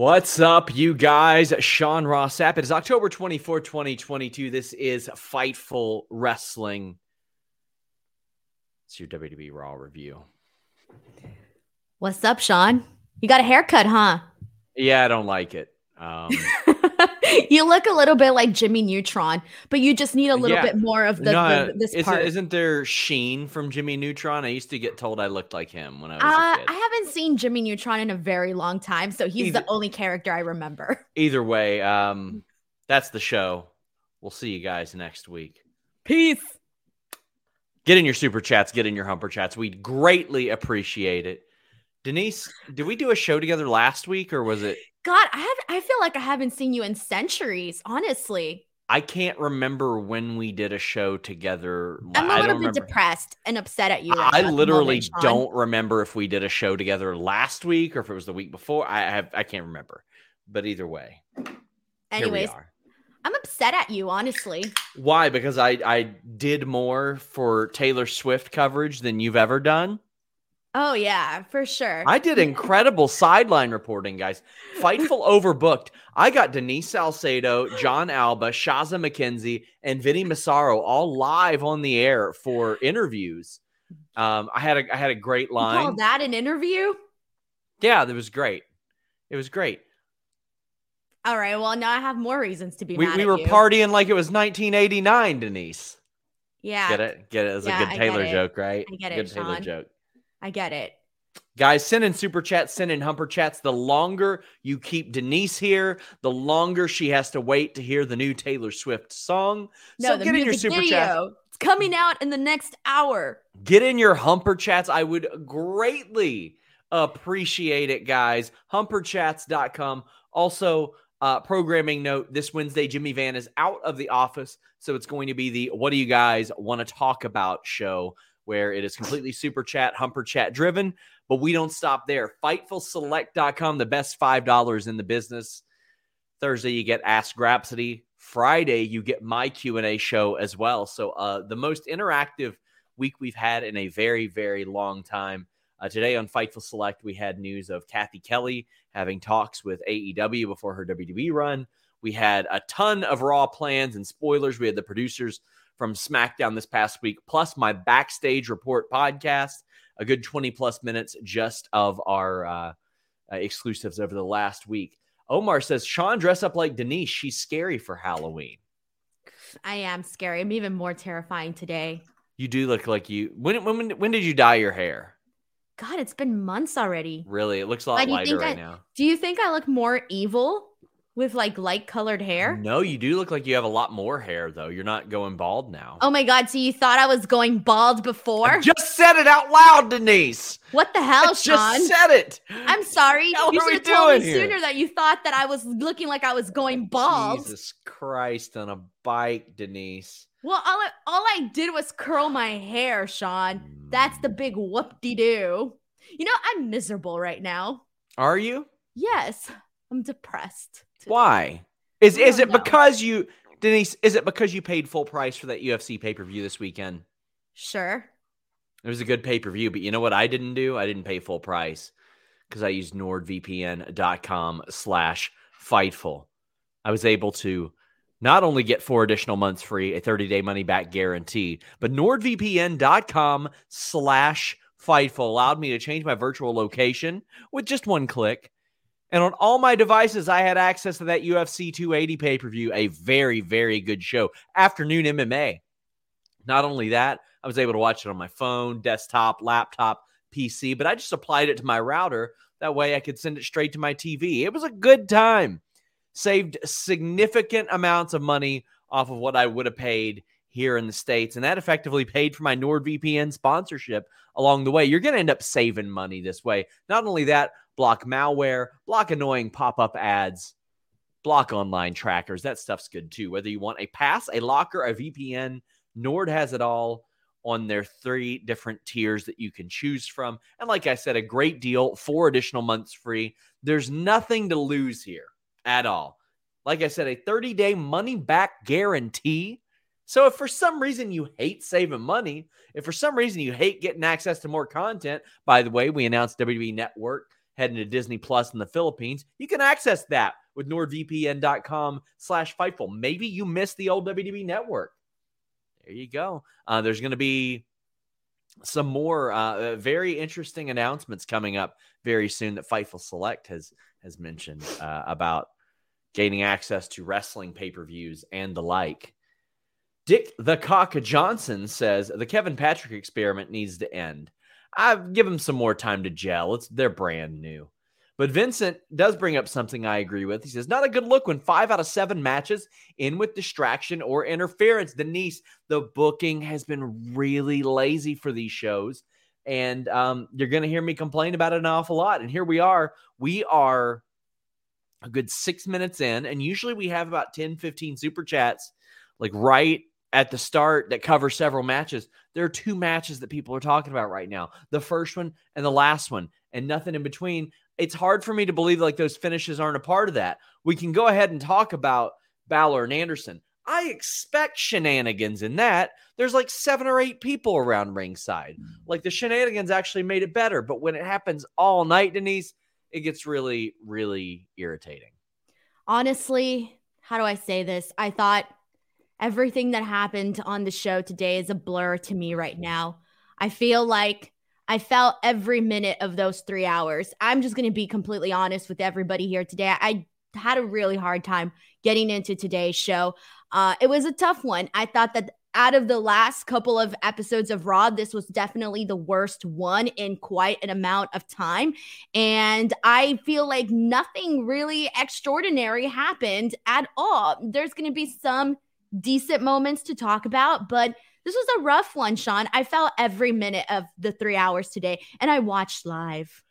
What's up, you guys? Sean Ross Sapp. It is October 24, 2022. This is Fightful Wrestling. It's your WWE Raw review. What's up, Sean? You got a haircut, huh? Yeah, I don't like it. Um, you look a little bit like Jimmy Neutron, but you just need a little Yeah. bit more of the, no, the this isn't, part. isn't there Sheen from Jimmy Neutron? I used to get told I looked like him when I was uh, a kid. I haven't seen Jimmy Neutron in a very long time, so he's Either- the only character I remember. Either way, um, that's the show. We'll see you guys next week. Peace. Get in your super chats, get in your humper chats. We'd greatly appreciate it. Denise, did we do a show together last week or was it? God, I have I feel like I haven't seen you in centuries, honestly. I can't remember when we did a show together. I'm a little bit depressed and upset at you. right I now at the literally moment, don't remember if we did a show together last week or if it was the week before. I have I can't remember. But either way, Anyways. I'm upset at you, honestly. Why? Because I I did more for Taylor Swift coverage than you've ever done. Oh yeah, for sure. I did incredible sideline reporting, guys. Fightful overbooked. I got Denise Salcedo, Jon Alba, Shazza McKenzie, and Vinny Massaro all live on the air for interviews. Um, I had a I had a great line. You call that an interview? Yeah, that was great. It was great. All right. Well, now I have more reasons to be We, we were you. partying like it was 1989, Denise. Yeah, Get it? Get it? It's Yeah, a good Taylor joke, right? I get it, Good Taylor joke. I get it. Guys, send in super chats, send in humper chats. The longer you keep Denise here, the longer she has to wait to hear the new Taylor Swift song. No, so the get in your super video. chats. It's coming out in the next hour. Get in your humper chats. I would greatly appreciate it, guys. Humperchats.com. Also, uh, programming note this Wednesday, Jimmy Van is out of the office. So it's going to be the What Do You Guys Want to Talk About show, where it is completely super chat, humper chat driven. But we don't stop there. FightfulSelect.com, the best $5 in the business. Thursday, you get Ask Grapsody. Friday, you get my Q&A show as well. So uh, the most interactive week we've had in a very, very long time. Uh, today on Fightful Select, we had news of Cathy Kelley having talks with AEW before her WWE run. We had a ton of Raw plans and spoilers. We had the producers from SmackDown this past week, plus my Backstage Report podcast, a good 20 plus minutes just of our uh, uh, exclusives over the last week. Omar says, Sean, dress up like Denise. She's scary for Halloween. I am scary. I'm even more terrifying today. You do look like you. When, when, when did you dye your hair? God, it's been months already. Really? It looks a lot lighter right I- now. Do you think I look more evil with like light colored hair? No, you do look like you have a lot more hair, though. You're not going bald now. Oh my God. So you thought I was going bald before? I just said it out loud, Denise. what the hell, I hell, just said it. I'm sorry. hell You are we should have told me here? sooner that you thought that I was looking like I was going bald. Jesus Christ on a bike, Denise. Well, all I, all I did was curl my hair, Sean. That's the Mm. big whoop de doo. You know, I'm miserable right now. Are you? Yes, I'm depressed. Why? Is is it know. because you, Denise? Is it because you paid full price for that UFC pay per view this weekend? Sure. It was a good pay per view, but you know what I didn't do? I didn't pay full price because I used NordVPN.com slash Fightful. I was able to not only get four additional months free, a 30 day money back guarantee, but NordVPN.com slash Fightful allowed me to change my virtual location with just one click. And on all my devices, I had access to that UFC 280 pay per view, a very, very good show. Afternoon MMA. Not only that, I was able to watch it on my phone, desktop, laptop, PC, but I just applied it to my router. That way I could send it straight to my TV. It was a good time. Saved significant amounts of money off of what I would have paid here in the States. And that effectively paid for my NordVPN sponsorship along the way. You're going to end up saving money this way. Not only that, block malware, block annoying pop up ads, block online trackers. That stuff's good too. Whether you want a pass, a locker, a VPN, Nord has it all on their three different tiers that you can choose from. And like I said, a great deal, four additional months free. There's nothing to lose here at all. Like I said, a 30 day money back guarantee. So if for some reason you hate saving money, if for some reason you hate getting access to more content, by the way, we announced WWE Network heading to Disney Plus in the Philippines. You can access that with nordvpn.com slash Fightful. Maybe you missed the old WWE Network there you go. Uh, there's going to be some more uh, very interesting announcements coming up very soon that Fightful Select has has mentioned uh, about gaining access to wrestling pay per views and the like. Dick the Cock Johnson says the Kevin Patrick experiment needs to end. I've given them some more time to gel. It's they're brand new. But Vincent does bring up something I agree with. He says, not a good look when five out of seven matches in with distraction or interference. Denise, the booking has been really lazy for these shows. And um, you're going to hear me complain about it an awful lot. And here we are. We are a good six minutes in. And usually we have about 10, 15 super chats, like right at the start that cover several matches. There are two matches that people are talking about right now the first one and the last one, and nothing in between it's hard for me to believe like those finishes aren't a part of that. We can go ahead and talk about Balor and Anderson. I expect shenanigans in that. There's like seven or eight people around ringside. Mm. Like the shenanigans actually made it better. But when it happens all night, Denise, it gets really, really irritating. Honestly, how do I say this? I thought everything that happened on the show today is a blur to me right now. I feel like I felt every minute of those three hours. I'm just going to be completely honest with everybody here today. I had a really hard time getting into today's show. Uh, it was a tough one. I thought that out of the last couple of episodes of Raw, this was definitely the worst one in quite an amount of time. And I feel like nothing really extraordinary happened at all. There's going to be some decent moments to talk about, but this was a rough one, Sean. I felt every minute of the three hours today, and I watched live.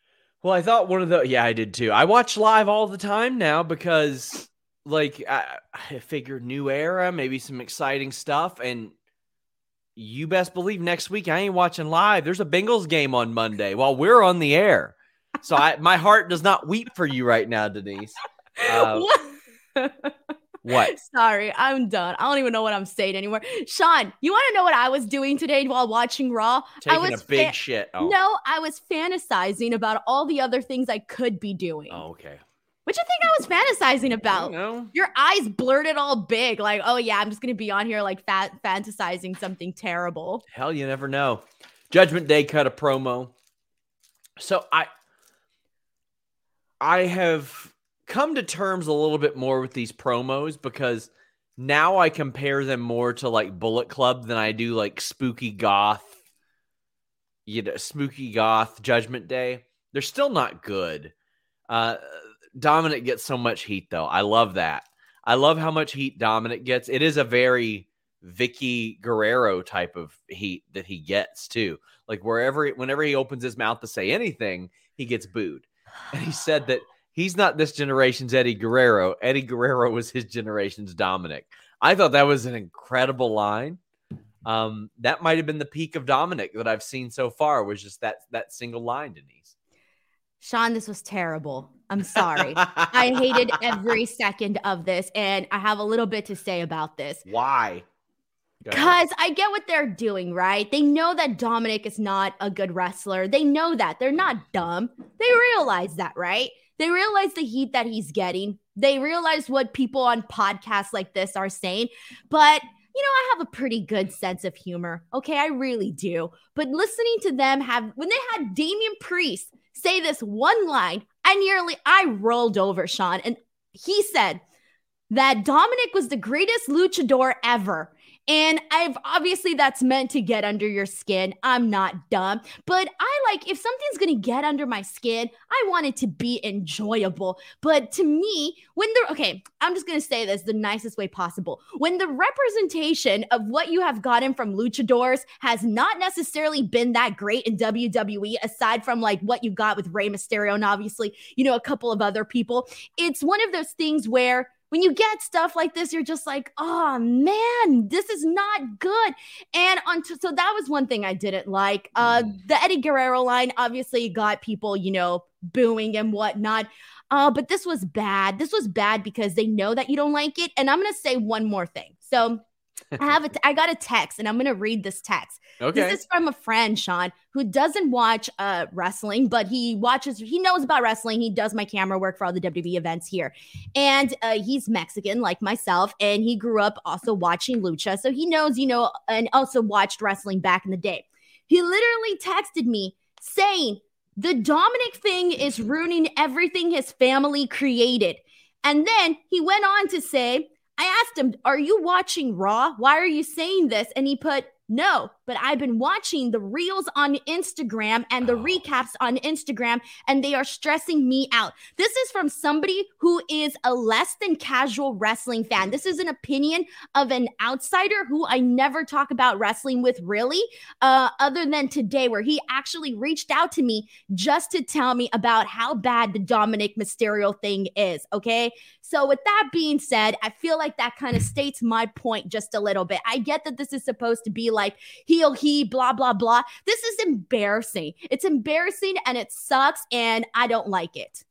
Well, I thought one of the yeah, I did too. I watch live all the time now because like I, I figured new era, maybe some exciting stuff, and you best believe next week I ain't watching live. There's a Bengals game on Monday while we're on the air, so I my heart does not weep for you right now, Denise. Uh, what? Sorry, I'm done. I don't even know what I'm saying anymore. Sean, you want to know what I was doing today while watching Raw? Taking I was a big fa- shit. Oh. No, I was fantasizing about all the other things I could be doing. Oh, okay. What you think I was fantasizing about? Your eyes blurted all big, like, oh yeah, I'm just gonna be on here like fat fantasizing something terrible. Hell, you never know. Judgment Day cut a promo. So I I have come to terms a little bit more with these promos because now I compare them more to like Bullet Club than I do like Spooky Goth, you know, Spooky Goth Judgment Day. They're still not good. Uh, Dominic gets so much heat though. I love that. I love how much heat Dominic gets. It is a very Vickie Guerrero type of heat that he gets too. Like wherever, whenever he opens his mouth to say anything, he gets booed. And he said that he's not this generation's Eddie Guerrero. Eddie Guerrero was his generation's Dominic. I thought that was an incredible line. Um, that might have been the peak of Dominic that I've seen so far. Was just that that single line, Denise. Sean, this was terrible. I'm sorry. I hated every second of this, and I have a little bit to say about this. Why? Because I get what they're doing, right? They know that Dominic is not a good wrestler. They know that. They're not dumb. They realize that, right? They realize the heat that he's getting. They realize what people on podcasts like this are saying. But, you know, I have a pretty good sense of humor. Okay, I really do. But listening to them have, when they had Damian Priest say this one line, I nearly, I rolled over, Sean. And he said that Dominic was the greatest luchador ever. And I've obviously that's meant to get under your skin. I'm not dumb, but I like if something's going to get under my skin, I want it to be enjoyable. But to me, when the okay, I'm just going to say this the nicest way possible. When the representation of what you have gotten from luchadors has not necessarily been that great in WWE aside from like what you got with Rey Mysterio and obviously, you know, a couple of other people, it's one of those things where when you get stuff like this, you're just like, oh man, this is not good. And on t- so that was one thing I didn't like. Uh, mm. the Eddie Guerrero line obviously got people, you know, booing and whatnot. Uh, but this was bad. This was bad because they know that you don't like it. And I'm gonna say one more thing. So I have a t- I got a text and I'm gonna read this text. Okay. This is from a friend, Sean, who doesn't watch uh wrestling, but he watches, he knows about wrestling. He does my camera work for all the WWE events here. And uh, he's Mexican, like myself, and he grew up also watching lucha. So he knows, you know, and also watched wrestling back in the day. He literally texted me saying the Dominic thing is ruining everything his family created. And then he went on to say, I asked him, Are you watching Raw? Why are you saying this? And he put, no, but I've been watching the reels on Instagram and the oh. recaps on Instagram, and they are stressing me out. This is from somebody who is a less than casual wrestling fan. This is an opinion of an outsider who I never talk about wrestling with, really, uh, other than today, where he actually reached out to me just to tell me about how bad the Dominic Mysterio thing is. Okay. So, with that being said, I feel like that kind of states my point just a little bit. I get that this is supposed to be like, like he blah blah blah. This is embarrassing. It's embarrassing and it sucks and I don't like it.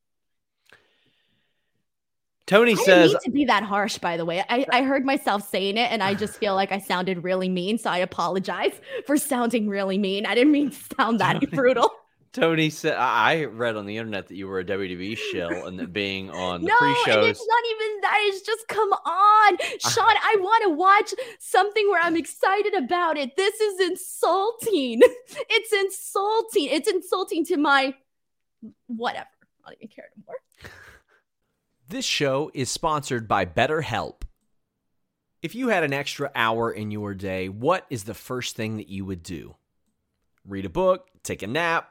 Tony I says to be that harsh, by the way. I, I heard myself saying it and I just feel like I sounded really mean. So I apologize for sounding really mean. I didn't mean to sound that brutal. Tony said, I read on the internet that you were a WWE shill and that being on the no, pre-shows. it's not even that. It's just come on, ah. Sean. I want to watch something where I'm excited about it. This is insulting. It's insulting. It's insulting to my whatever. I don't even care anymore. This show is sponsored by BetterHelp. If you had an extra hour in your day, what is the first thing that you would do? Read a book, take a nap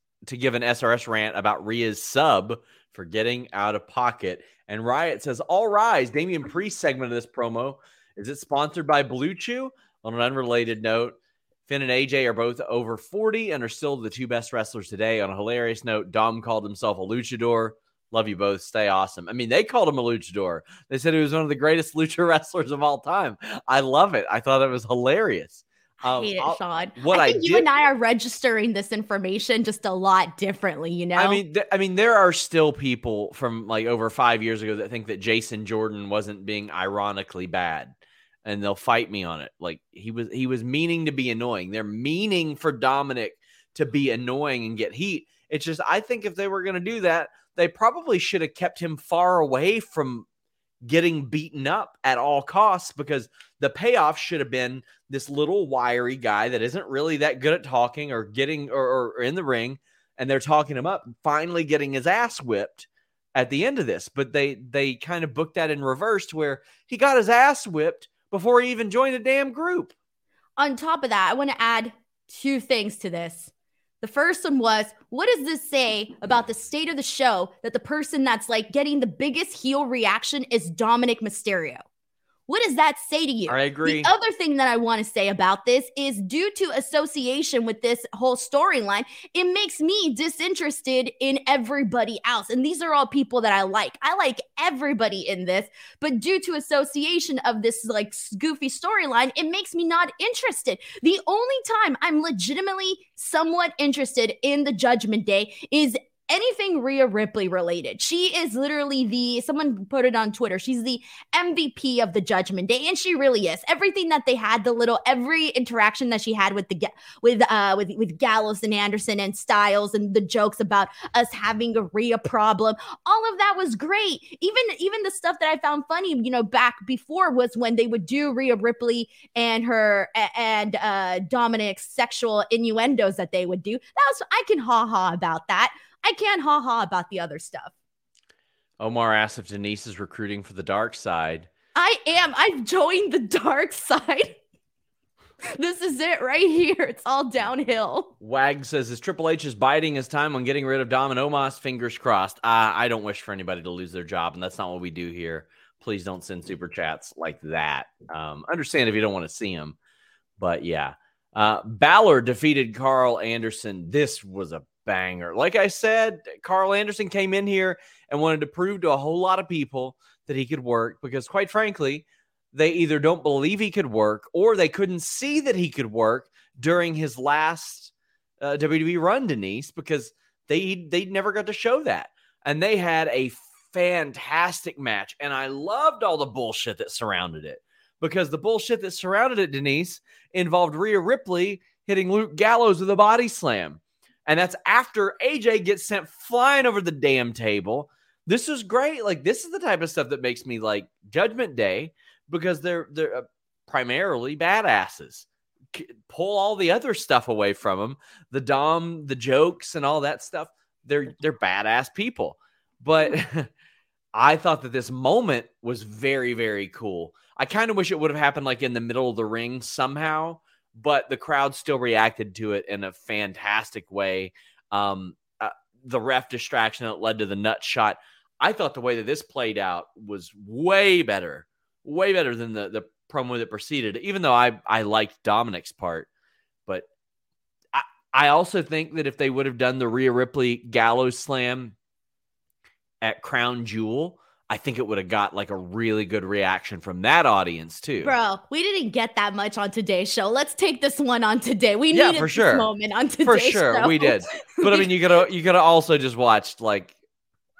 to give an SRS rant about Rhea's sub for getting out of pocket. And Riot says, All rise. Damian Priest segment of this promo. Is it sponsored by Blue Chew? On an unrelated note, Finn and AJ are both over 40 and are still the two best wrestlers today. On a hilarious note, Dom called himself a luchador. Love you both. Stay awesome. I mean, they called him a luchador. They said he was one of the greatest lucha wrestlers of all time. I love it. I thought it was hilarious. I Um, hate it, I'll- Sean. what I I think you and I are registering this information just a lot differently, you know? I mean, th- I mean, there are still people from like over five years ago that think that Jason Jordan wasn't being ironically bad, and they'll fight me on it. Like he was, he was meaning to be annoying. They're meaning for Dominic to be annoying and get heat. It's just, I think if they were going to do that, they probably should have kept him far away from getting beaten up at all costs because the payoff should have been this little wiry guy that isn't really that good at talking or getting or, or in the ring and they're talking him up finally getting his ass whipped at the end of this but they they kind of booked that in reverse to where he got his ass whipped before he even joined the damn group on top of that, I want to add two things to this. The first one was, what does this say about the state of the show that the person that's like getting the biggest heel reaction is Dominic Mysterio? What does that say to you? i agree The other thing that I want to say about this is due to association with this whole storyline, it makes me disinterested in everybody else. And these are all people that I like. I like everybody in this, but due to association of this like goofy storyline, it makes me not interested. The only time I'm legitimately somewhat interested in the Judgment Day is anything Rhea Ripley related. She is literally the someone put it on Twitter. She's the MVP of the Judgment Day, and she really is. Everything that they had, the little every interaction that she had with the with uh with with Gallows and Anderson and Styles, and the jokes about us having a Rhea problem, all of that was great. Even even the stuff that I found funny, you know, back before was when they would do Rhea Ripley and her and uh Dominic's sexual innuendos that they would do. That was I can ha ha about that. I can't ha ha about the other stuff. omar asks if denise is recruiting for the dark side I am. I've joined the dark side. this is it right here. It's all downhill. Wag says, "Is Triple H is biding his time on getting rid of Dom and Omos? Fingers crossed. Uh, I don't wish for anybody to lose their job, and that's not what we do here. Please don't send super chats like that. Um, understand if you don't want to see them, but yeah. Uh, Balor defeated Karl Anderson. This was a banger. Like I said, Karl Anderson came in here and wanted to prove to a whole lot of people that he could work because, quite frankly, they either don't believe he could work or they couldn't see that he could work during his last uh, WWE run, Denise, because they they never got to show that, and they had a fantastic match, and I loved all the bullshit that surrounded it because the bullshit that surrounded it, Denise, involved Rhea Ripley hitting Luke Gallows with a body slam, and that's after AJ gets sent flying over the damn table. This is great. Like this is the type of stuff that makes me like Judgment Day because they're they're uh, primarily badasses. Pull all the other stuff away from them, the dom, the jokes, and all that stuff. They're they're badass people. But I thought that this moment was very very cool. I kind of wish it would have happened like in the middle of the ring somehow, but the crowd still reacted to it in a fantastic way. Um, uh, the ref distraction that led to the nut shot. I thought the way that this played out was way better, way better than the the promo that preceded. Even though I I liked Dominic's part, but I I also think that if they would have done the Rhea Ripley Gallows Slam at Crown Jewel, I think it would have got like a really good reaction from that audience too. Bro, we didn't get that much on today's show. Let's take this one on today. We Yeah, needed for this sure. moment on today's For sure, show. we did. But I mean, you gotta you gotta also just watch like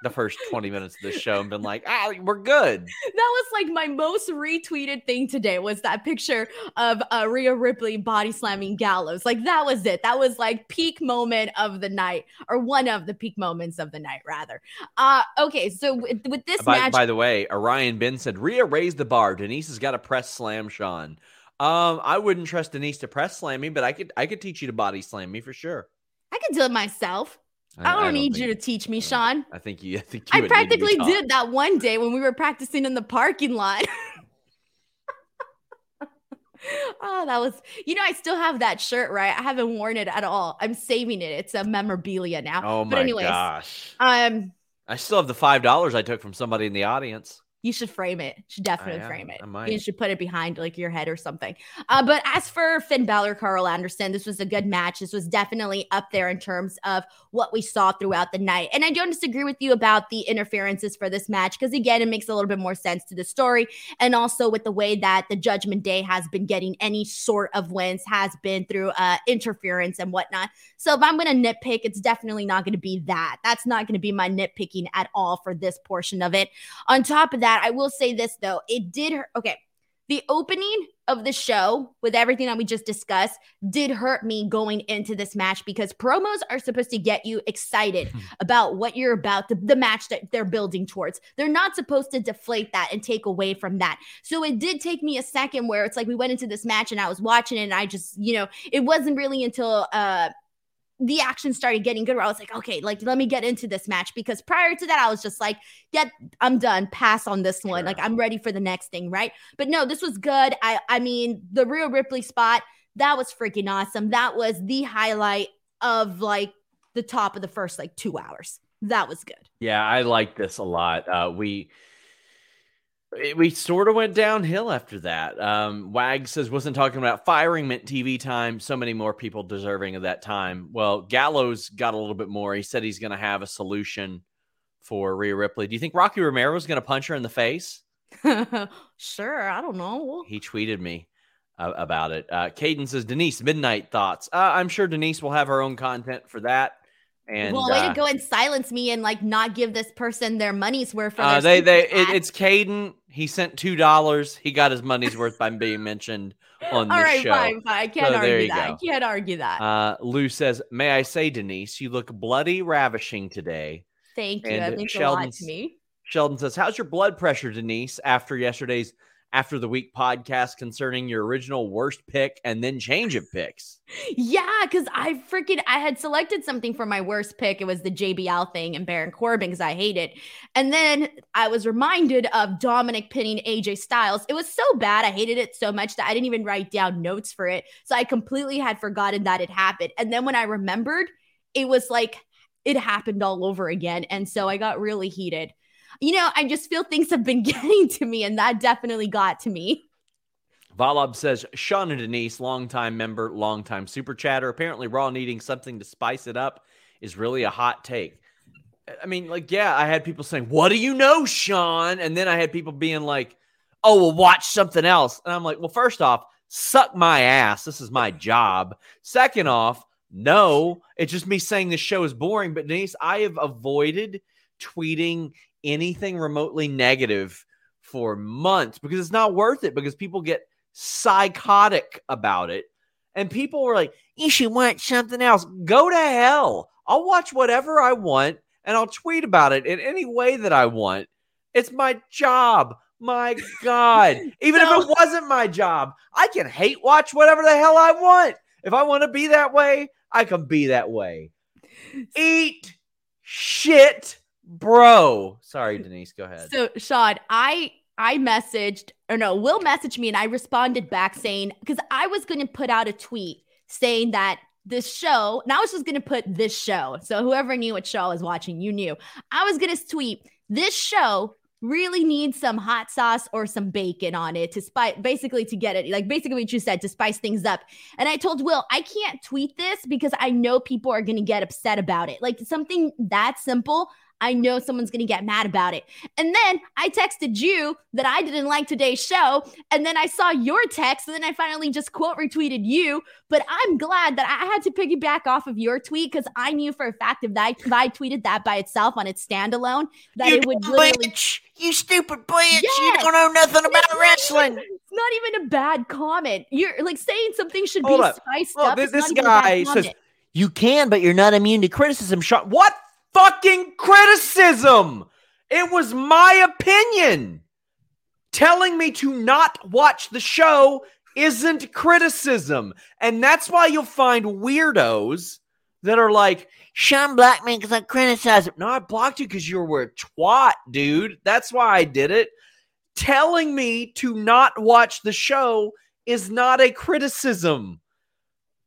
the first twenty minutes of this show and been like, ah, we're good. that was like my most retweeted thing today was that picture of uh, Rhea Ripley body slamming Gallows. Like that was it. That was like peak moment of the night, or one of the peak moments of the night, rather. Uh, okay, so with, with this By, match, by the way, Orion Ben said Rhea raised the bar. Denise has got to press slam Sean. Um, I wouldn't trust Denise to press slam me, but I could I could teach you to body slam me for sure. I can do it myself. I, don't need you to teach me, Sean. I think you. I think you I would need to be practically did that one day when we were practicing in the parking lot. oh, that was, you know, I still have that shirt, right? I haven't worn it at all. I'm saving it. It's a memorabilia now. Oh but my anyways, gosh! um, I still have the five dollars I took from somebody in the audience. You should frame it. You should definitely frame it. You should put it behind like your head or something. Uh, but as for Finn Balor, Karl Anderson, this was a good match. This was definitely up there in terms of what we saw throughout the night. And I don't disagree with you about the interferences for this match because again, it makes a little bit more sense to the story, and also with the way that the Judgment Day has been getting any sort of wins has been through uh, interference and whatnot. So if I'm going to nitpick, it's definitely not going to be that. That's not going to be my nitpicking at all for this portion of it. On top of that, I will say this though, it did hurt. Okay, the opening of the show with everything that we just discussed did hurt me going into this match because promos are supposed to get you excited about what you're about the, the match that they're building towards. They're not supposed to deflate that and take away from that. So it did take me a second where it's like we went into this match and i was watching it and i just you know it wasn't really until uh the action started getting good where I was like, okay, like let me get into this match because prior to that, I was just like, yeah, I'm done. Pass on this one. Sure. Like I'm ready for the next thing, right? But no, this was good. I I mean, the Rhea Ripley spot, that was freaking awesome. That was the highlight of like the top of the first like two hours. That was good. Yeah, I like this a lot. Uh, we it- we sort of went downhill after that. Um, Wag says wasn't talking about firing meant TV time. So many more people deserving of that time. Well, Gallows got a little bit more. He said he's going to have a solution for Rhea Ripley. Do you think Rocky Romero is going to punch her in the face? sure, I don't know. He tweeted me uh, about it. Uh, Caden says Denise midnight thoughts. Uh, I'm sure Denise will have her own content for that. And well, way uh, to go and silence me and like not give this person their money's worth for Uh, they they it, it's Caden. He sent two dollars. He got his money's worth by being mentioned on the right, show. fine, fine. I can't So argue that. go. I can't argue that. Uh, Lou says, "May I say, Denise, you look bloody ravishing today." Thank you. and That means a lot to me. Sheldon says, "How's your blood pressure, Denise? After yesterday's after the week podcast concerning your original worst pick and then change of picks." Yeah, because I freaking I had selected something for my worst pick. It was the JBL thing and Baron Corbin because I hate it. And then I was reminded of Dominic pinning AJ Styles. It was so bad. I hated it so much that I didn't even write down notes for it. So I completely had forgotten that it happened. And then when I remembered, it was like it happened all over again. And so I got really heated. You know, I just feel things have been getting to me, and that definitely got to me. Valab says, Sean and Denise, longtime member, longtime super chatter. Apparently, Raw needing something to spice it up is really a hot take. I mean, like, yeah, I had people saying, What do you know, Sean? And then I had people being like, Oh, well, watch something else. And I'm like, Well, first off, suck my ass. This is my job. Second off, no, it's just me saying this show is boring. But Denise, I have avoided tweeting anything remotely negative for months because it's not worth it because people get psychotic about it. And people were like, you should watch something else. Go to hell. I'll watch whatever I want and I'll tweet about it in any way that I want. It's my job. My God. Even So- if it wasn't my job, I can hate watch whatever the hell I want. If I want to be that way, I can be that way. Eat shit, bro. Sorry, Denise. Go ahead. So, Sean, I I messaged or no, Will messaged me and I responded back saying because I was going to put out a tweet saying that this show, and I was just going to put this show. So whoever knew what show I was watching, you knew. I was going to tweet this show really needs some hot sauce or some bacon on it to spice basically to get it like basically what you said to spice things up and i told will i can't tweet this because i know people are going to get upset about it like something that simple I know someone's going to get mad about it. And then I texted you that I didn't like today's show. And then I saw your text. And then I finally just quote retweeted you. But I'm glad that I had to piggyback off of your tweet because I knew for a fact if I, if I tweeted that by itself on its standalone, that you it would literally. bitch. You stupid bitch. You don't know nothing about It's wrestling. even- It's not even a bad comment. You're like saying something should Hold be up. spiced up. this- this not even a bad guy says-. You can, but you're not immune to criticism. Sean, what fucking criticism? It was my opinion. Telling me to not watch the show isn't criticism. And that's why you'll find weirdos that are like, Sean me because I criticized him. no, I blocked you because you were a twat, dude. That's why I did it. Telling me to not watch the show is not a criticism.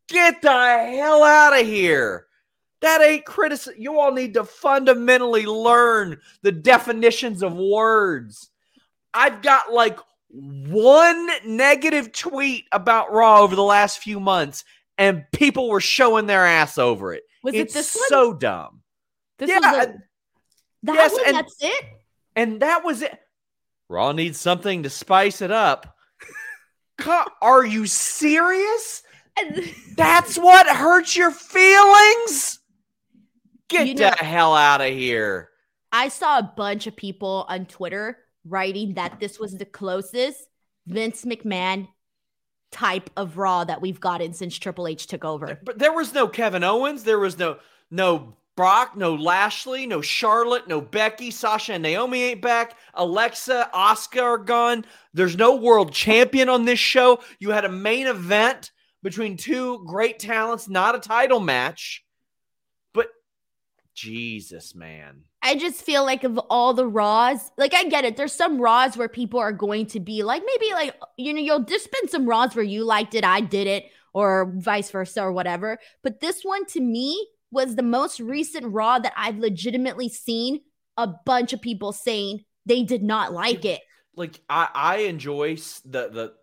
Get the hell out of here. That ain't criticism. You all need to fundamentally learn the definitions of words. I've got like one negative tweet about Raw over the last few months, and people were showing their ass over it. Was it's it this one? so dumb. This yeah, was and- that yes, one. and- that's it. and that was it. Raw needs something to spice it up. Are you serious? That's what hurts your feelings? Get You the hell out of here. I saw a bunch of people on Twitter writing that this was the closest Vince McMahon type of Raw that we've gotten since Triple H took over. But there was no Kevin Owens. There was no no Brock, no Lashley, no Charlotte, no Becky, Sasha and Naomi ain't back. Alexa, Asuka are gone. There's no world champion on this show. You had a main event between two great talents, not a title match. Jesus, man. I just feel like of all the Raws, like I get it. There's some Raws where people are going to be like, maybe like, you know, you'll just been some Raws where you liked it, I did it, or vice versa, or whatever. But this one to me was the most recent Raw that I've legitimately seen a bunch of people saying they did not like it. like I, I enjoy the the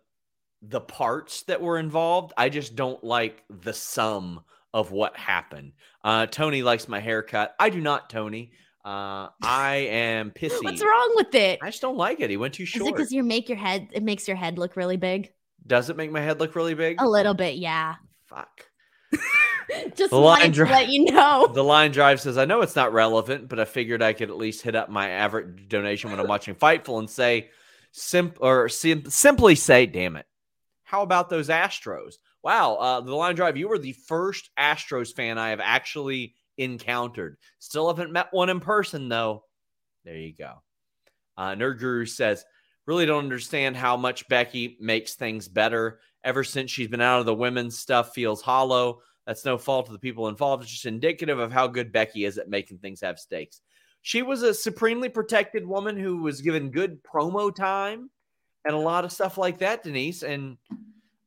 the parts that were involved. I just don't like the sum of what happened. Uh, Tony likes my haircut. I do not, Tony. Uh, I am pissy. What's wrong with it? I just don't like it. He went too short. Is it because you make your head? It makes your head look really big. Does it make my head look really big? A little bit, yeah. Fuck. Just The line wanted to dri- let you know. The line drive says, I know it's not relevant, but I figured I could at least hit up my average donation when I'm watching Fightful and say, sim- or sim- simply say, damn it. How about those Astros? Wow. Uh, the line drive, you were the first Astros fan I have actually encountered. Still haven't met one in person, though. There you go. Uh, Nerd Guru says, really don't understand how much Becky makes things better. Ever since she's been out of the women's stuff, feels hollow. That's no fault of the people involved. It's just indicative of how good Becky is at making things have stakes. She was a supremely protected woman who was given good promo time and a lot of stuff like that, Denise. And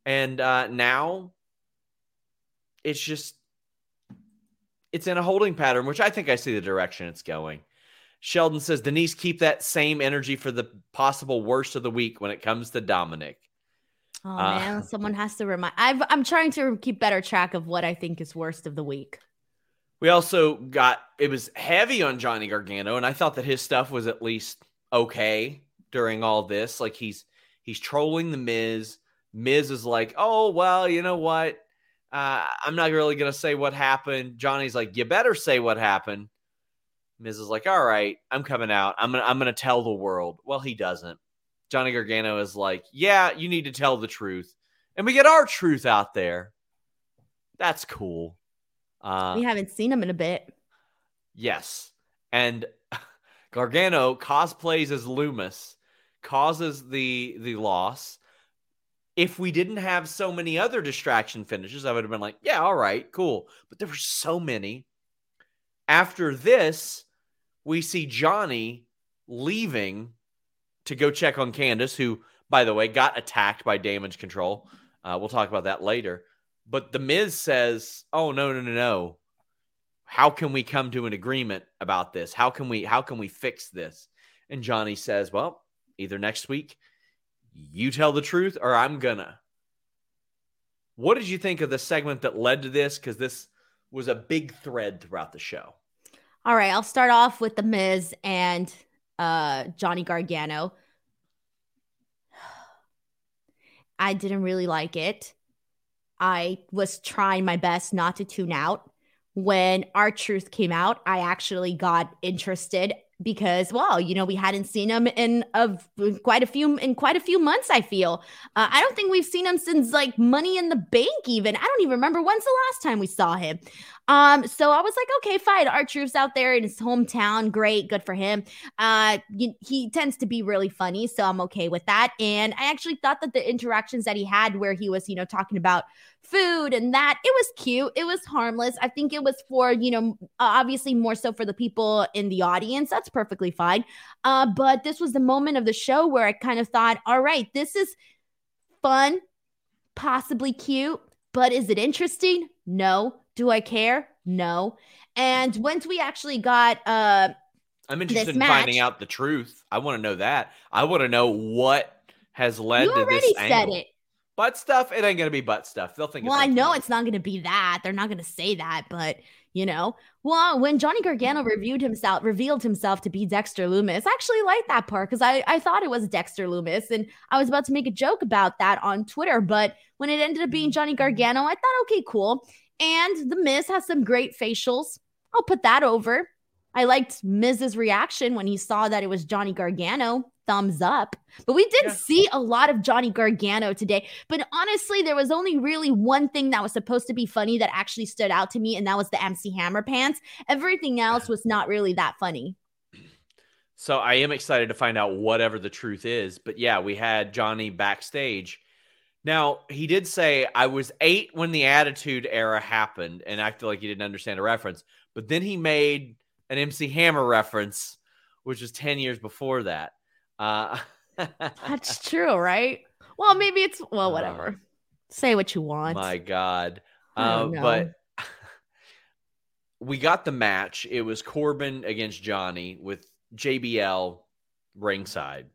and uh, now it's just it's in a holding pattern, which I think I see the direction it's going. Sheldon says, Denise, keep that same energy for the possible worst of the week when it comes to Dominic. Oh Uh, man, someone has to remind. I've, I'm trying to keep better track of what I think is worst of the week. We also got it was heavy on Johnny Gargano, and I thought that his stuff was at least okay during all this. Like he's he's trolling the Miz. Miz is like, oh well, you know what? Uh, I'm not really gonna say what happened. Johnny's like, you better say what happened. Miz is like, all right, I'm coming out. I'm gonna I'm gonna tell the world. Well, he doesn't. Johnny Gargano is like, yeah, you need to tell the truth, and we get R-Truth out there. That's cool. Uh, we haven't seen him in a bit. Yes. And Gargano cosplays as Lumis, causes the the loss. If we didn't have so many other distraction finishes, I would have been like, yeah, all right, cool. But there were so many. After this, we see Johnny leaving to go check on Candice, who, by the way, got attacked by damage control. Uh, we'll talk about that later. But the Miz says, "Oh no, no, no, no! How can we come to an agreement about this? How can we how can we fix this?" And Johnny says, "Well, either next week you tell the truth or I'm gonna." What did you think of the segment that led to this? Because this was a big thread throughout the show. All right, I'll start off with the Miz and uh, Johnny Gargano. I didn't really like it. I was trying my best not to tune out. When R-Truth came out, I actually got interested because, well, you know, we hadn't seen him in of quite a few in quite a few months. I feel uh, I don't think we've seen him since like Money in the Bank. Even I don't even remember when's the last time we saw him. Um, so I was like, okay, fine. R-Truth's out there in his hometown. Great, good for him. Uh, he tends to be really funny, so I'm okay with that. And I actually thought that the interactions that he had, where he was, you know, talking about food and that, it was cute. It was harmless. I think it was for, you know, obviously more so for the people in the audience. That's perfectly fine. Uh, but this was the moment of the show where I kind of thought, all right, this is fun, possibly cute, but is it interesting? No. Do I care? No. And once we actually got uh I'm interested in match- finding out the truth. I want to know that. I want to know what has led You to already this said angle. it. Butt stuff. It ain't gonna be butt stuff. They'll think. Well, I know it's not going to be that. They're not going to say that, but you know, well, when Johnny Gargano reviewed himself, revealed himself to be Dexter Lumis, I actually liked that part because I, I thought it was Dexter Lumis, and I was about to make a joke about that on Twitter, but when it ended up being Johnny Gargano, I thought, okay, cool. And the Miz has some great facials. I'll put that over. I liked Miz's reaction when he saw that it was Johnny Gargano. Thumbs up. But we did Yeah. see a lot of Johnny Gargano today. But honestly, there was only really one thing that was supposed to be funny that actually stood out to me, and that was the MC Hammer pants. Everything else was not really that funny. So I am excited to find out whatever the truth is. But yeah, we had Johnny backstage. Now he did say I was eight when the Attitude Era happened, and acted like he didn't understand a reference. But then he made an MC Hammer reference, which was ten years before that. Uh, That's true, right? Well, maybe it's well, Uh, whatever. Say what you want. My God. Uh, but we got the match. It was Corbin against Johnny with JBL ringside.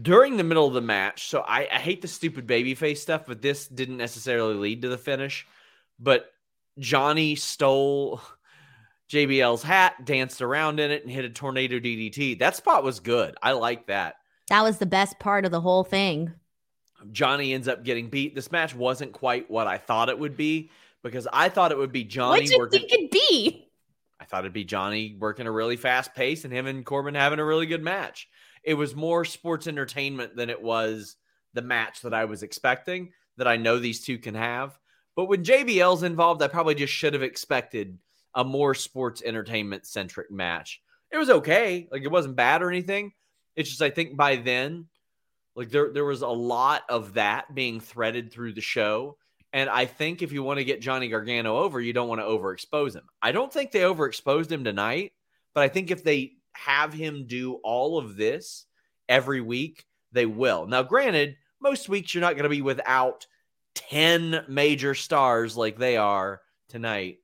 During the middle of the match, so I, I hate the stupid babyface stuff, but this didn't necessarily lead to the finish. But Johnny stole JBL's hat, danced around in it, and hit a tornado DDT. That spot was good. I like that. That was the best part of the whole thing. Johnny ends up getting beat. This match wasn't quite what I thought it would be because I thought it would be Johnny What'd you working. think it'd be? I thought it'd be Johnny working a really fast pace and him and Corbin having a really good match. It was more sports entertainment than it was the match that I was expecting that I know these two can have. But when JBL's involved, I probably just should have expected a more sports entertainment centric match. It was okay. Like it wasn't bad or anything. It's just I think by then, like there there was a lot of that being threaded through the show. And I think if you want to get Johnny Gargano over, you don't want to overexpose him. I don't think they overexposed him tonight, but I think if they have him do all of this every week, they will. Now, granted, most weeks you're not going to be without 10 major stars like they are tonight.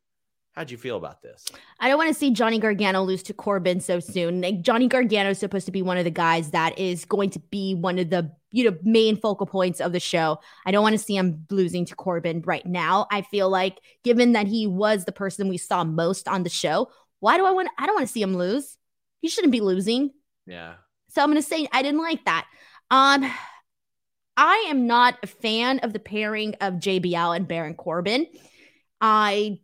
How'd you feel about this? I don't want to see Johnny Gargano lose to Corbin so soon. Like Johnny Gargano is supposed to be one of the guys that is going to be one of the you know main focal points of the show. I don't want to see him losing to Corbin right now. I feel like given that he was the person we saw most on the show, why do I want I don't want to see him lose. He shouldn't be losing. Yeah. So I'm going to say I didn't like that. Um I am not a fan of the pairing of JBL and Baron Corbin. I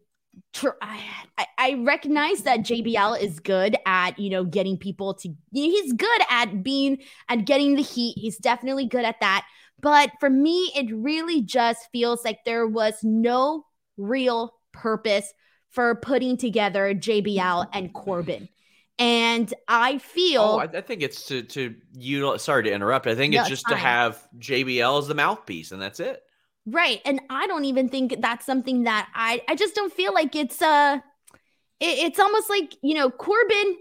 tr- I, I- I recognize that JBL is good at you know getting people to he's good at being at getting the heat he's definitely good at that but for me it really just feels like there was no real purpose for putting together JBL and Corbin and I feel Oh, I, I think it's to to you. Sorry to interrupt. I think No, it's it's just to have JBL as the mouthpiece, and that's it. Right. And I don't even think that's something that I I just don't feel like it's uh it, it's almost like, you know, Corbin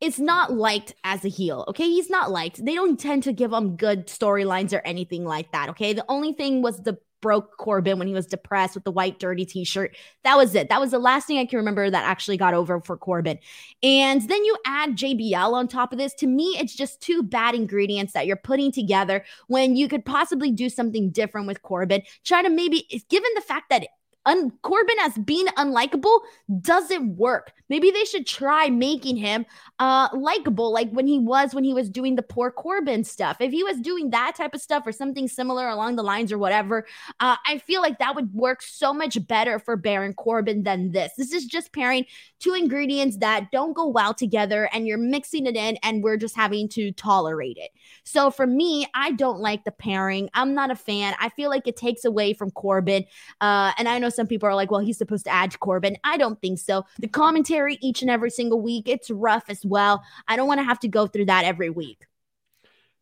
is not liked as a heel. Okay. He's not liked. They don't tend to give him good storylines or anything like that. Okay. The only thing was the broke Corbin when he was depressed with the white dirty t-shirt. That was it. That was the last thing I can remember that actually got over for Corbin. And then you add JBL on top of this. To me, it's just two bad ingredients that you're putting together when you could possibly do something different with Corbin. Try to maybe, given the fact that un- Corbin as being unlikable doesn't work. Maybe they should try making him uh likable, like when he was when he was doing the poor Corbin stuff. If he was doing that type of stuff or something similar along the lines or whatever, uh, I feel like that would work so much better for Baron Corbin than this. This is just pairing two ingredients that don't go well together, and you're mixing it in, and we're just having to tolerate it. So for me, I don't like the pairing. I'm not a fan. I feel like it takes away from Corbin. Uh, and I know some people are like, well, he's supposed to add to Corbin. I don't think so. The commentary each and every single week, it's rough as well. I don't want to have to go through that every week.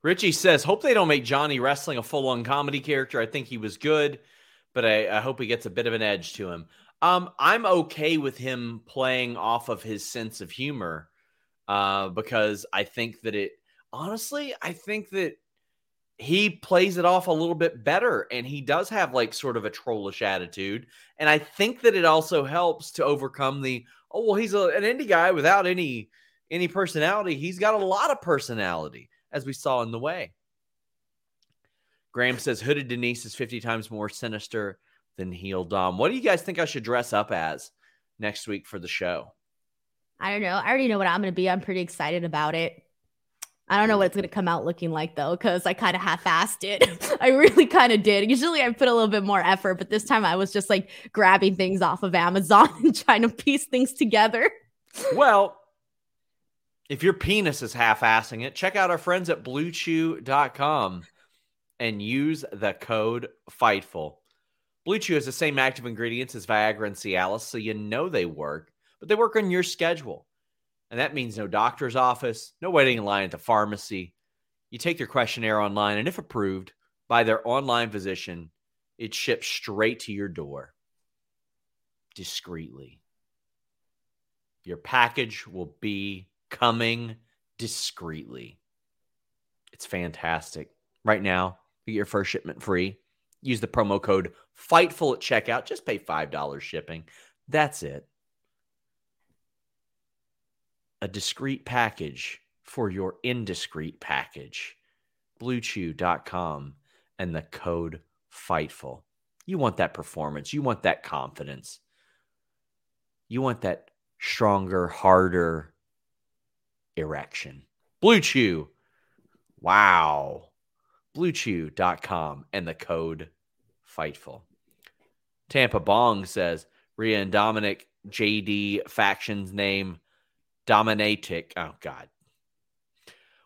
Richie says, "Hope they don't make Johnny wrestling a full-on comedy character. I think he was good, but I, I hope he gets a bit of an edge to him. Um, I'm okay with him playing off of his sense of humor, uh, because I think that it. Honestly, I think that he plays it off a little bit better, and he does have like sort of a trollish attitude, and I think that it also helps to overcome the Oh well, he's a, an indie guy without any any personality. He's got a lot of personality, as we saw in the way. Graham says hooded Denise is 50 times more sinister than heel Dom. What do you guys think I should dress up as next week for the show? I don't know. I already know what I'm going to be. I'm pretty excited about it. I don't know what it's going to come out looking like though, because I kind of half assed it. I really kind of did. Usually I put a little bit more effort, but this time I was just like grabbing things off of Amazon and trying to piece things together. Well, if your penis is half assing it, check out our friends at bluechew.com and use the code FIGHTFUL. Blue Chew has the same active ingredients as Viagra and Cialis, so you know they work, but they work on your schedule. And that means no doctor's office, no waiting in line at the pharmacy. You take their questionnaire online, and if approved by their online physician, it ships straight to your door discreetly. Your package will be coming discreetly. It's fantastic. Right now, get your first shipment free. Use the promo code FIGHTFUL at checkout. Just pay $5 shipping. That's it. A discreet package for your indiscreet package. BlueChew.com and the code FIGHTFUL. You want that performance. You want that confidence. You want that stronger, harder erection. Blue Chew. Wow. BlueChew.com and the code FIGHTFUL. Tampa Bong says Rhea and Dominic JD factions name Dominatic. Oh God.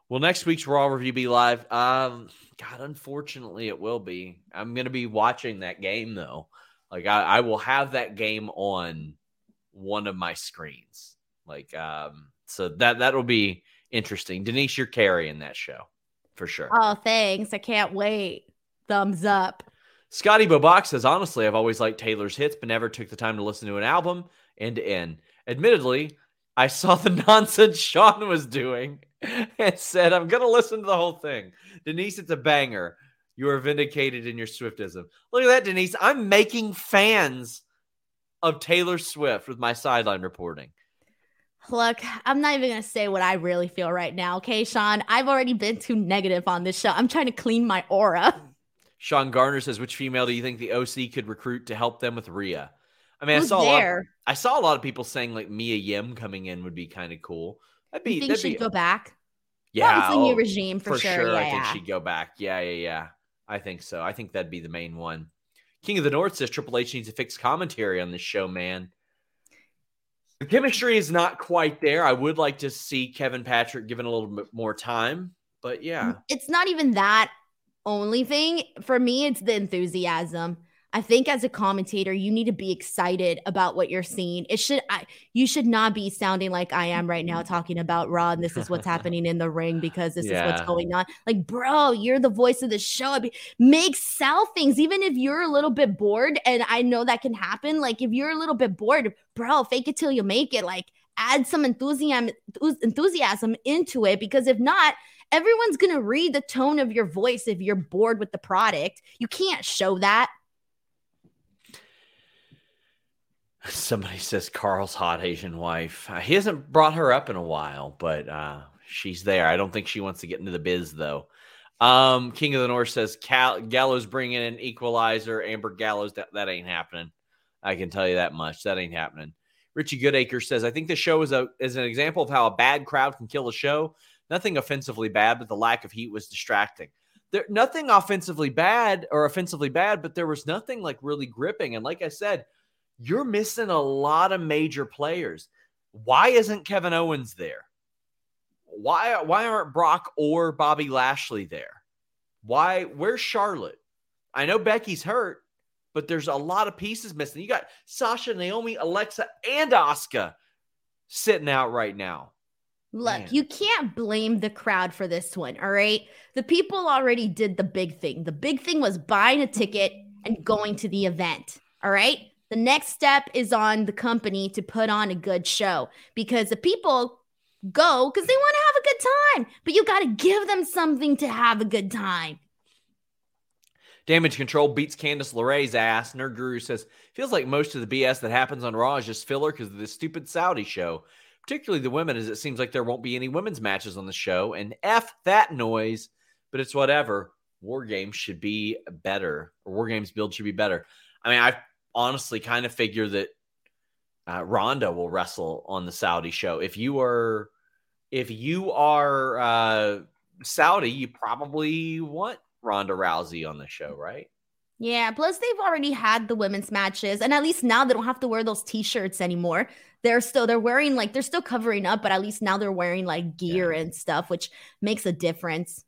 Will next week's Raw review be live? Um, God, unfortunately, it will be. I'm gonna be watching that game though. Like I, I will have that game on one of my screens. Like um, so that that'll be interesting. Denise, you're carrying that show for sure. Oh, thanks. I can't wait. Thumbs up. Scotty Bobach says, honestly, I've always liked Taylor's hits, but never took the time to listen to an album end to end. Admittedly, I saw the nonsense Sean was doing and said, I'm going to listen to the whole thing. Denise, it's a banger. You are vindicated in your Swiftism. Look at that, Denise. I'm making fans of Taylor Swift with my sideline reporting. Look, I'm not even going to say what I really feel right now. Okay, Sean, I've already been too negative on this show. I'm trying to clean my aura. Sean Garner says, which female do you think the OC could recruit to help them with Rhea? I mean, Who's I saw there? I saw a lot of people saying like Mia Yim coming in would be kind of cool. That'd be. You think she'd be, go back? Yeah, Well, it's a new oh, regime for, sure. Yeah, I think she'd go back. Yeah, yeah, yeah. I think so. I think that'd be the main one. King of the North says Triple H needs to fix commentary on this show, man. The chemistry is not quite there. I would like to see Kevin Patrick given a little bit more time, but yeah. It's not even that only thing. For me, it's the enthusiasm. I think as a commentator, you need to be excited about what you're seeing. It should I, you should not be sounding like I am right now talking about Raw and this is what's happening in the ring because this is what's going on. Like, bro, you're the voice of the show. I mean, make sell things, even if you're a little bit bored. And I know that can happen. Like, if you're a little bit bored, bro, fake it till you make it. Like, add some enthusiasm enthusiasm into it because if not, everyone's gonna read the tone of your voice if you're bored with the product. You can't show that. Somebody says Karl's hot Asian wife. Uh, he hasn't brought her up in a while, but uh, she's there. I don't think she wants to get into the biz though. Um, King of the North says Cal- Gallows bringing an Equalizer. Amber Gallows. That, that ain't happening. I can tell you that much. That ain't happening. Richie Goodacre says, I think the show is a is an example of how a bad crowd can kill a show. Nothing offensively bad, but the lack of heat was distracting. There nothing offensively bad or offensively bad, but there was nothing like really gripping. And like I said, you're missing a lot of major players. Why isn't Kevin Owens there? Why why aren't Brock or Bobby Lashley there? Why where's Charlotte? I know Becky's hurt, but there's a lot of pieces missing. You got Sasha, Naomi, Alexa, and Asuka sitting out right now. Look, Man. you can't blame the crowd for this one, all right? The people already did the big thing. The big thing was buying a ticket and going to the event, all right? The next step is on the company to put on a good show because the people go because they want to have a good time, but you got to give them something to have a good time. Damage Control beats Candice LeRae's ass. Nerd Guru says, feels like most of the BS that happens on Raw is just filler because of this stupid Saudi show. Particularly the women, as it seems like there won't be any women's matches on the show. And F that noise, but it's whatever. War Games should be better, or War Games build should be better. I mean, I honestly kind of figure that uh, Ronda will wrestle on the Saudi show. If you are, if you are uh, Saudi, you probably want Ronda Rousey on the show, right? Yeah, plus they've already had the women's matches, and at least now they don't have to wear those t-shirts anymore. They're still they're wearing like they're still covering up, but at least now they're wearing like gear Yeah. and stuff, which makes a difference.